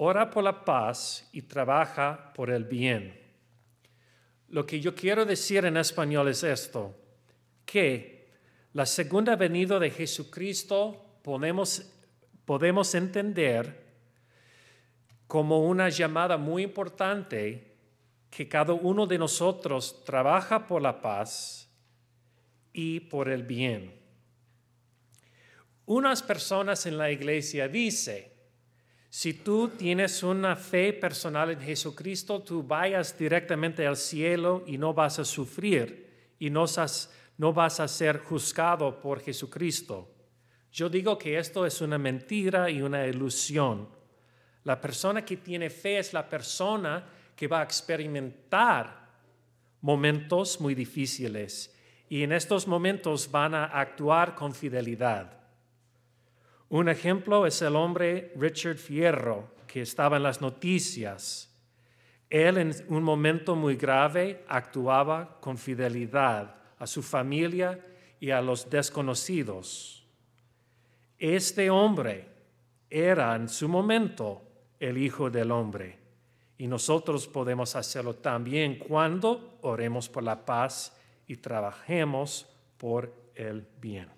ora por la paz y trabaja por el bien. Lo que yo quiero decir en español es esto, que la segunda venida de Jesucristo podemos, podemos entender como una llamada muy importante que cada uno de nosotros trabaja por la paz y por el bien. Unas personas en la iglesia dicen, si tú tienes una fe personal en Jesucristo, tú vayas directamente al cielo y no vas a sufrir y no, no vas a ser juzgado por Jesucristo. Yo digo que esto es una mentira y una ilusión. La persona que tiene fe es la persona que va a experimentar momentos muy difíciles y en estos momentos van a actuar con fidelidad. Un ejemplo es el hombre Richard Fierro, que estaba en las noticias. Él en un momento muy grave actuaba con fidelidad a su familia y a los desconocidos. Este hombre era en su momento el Hijo del Hombre y nosotros podemos hacerlo también cuando oremos por la paz y trabajemos por el bien.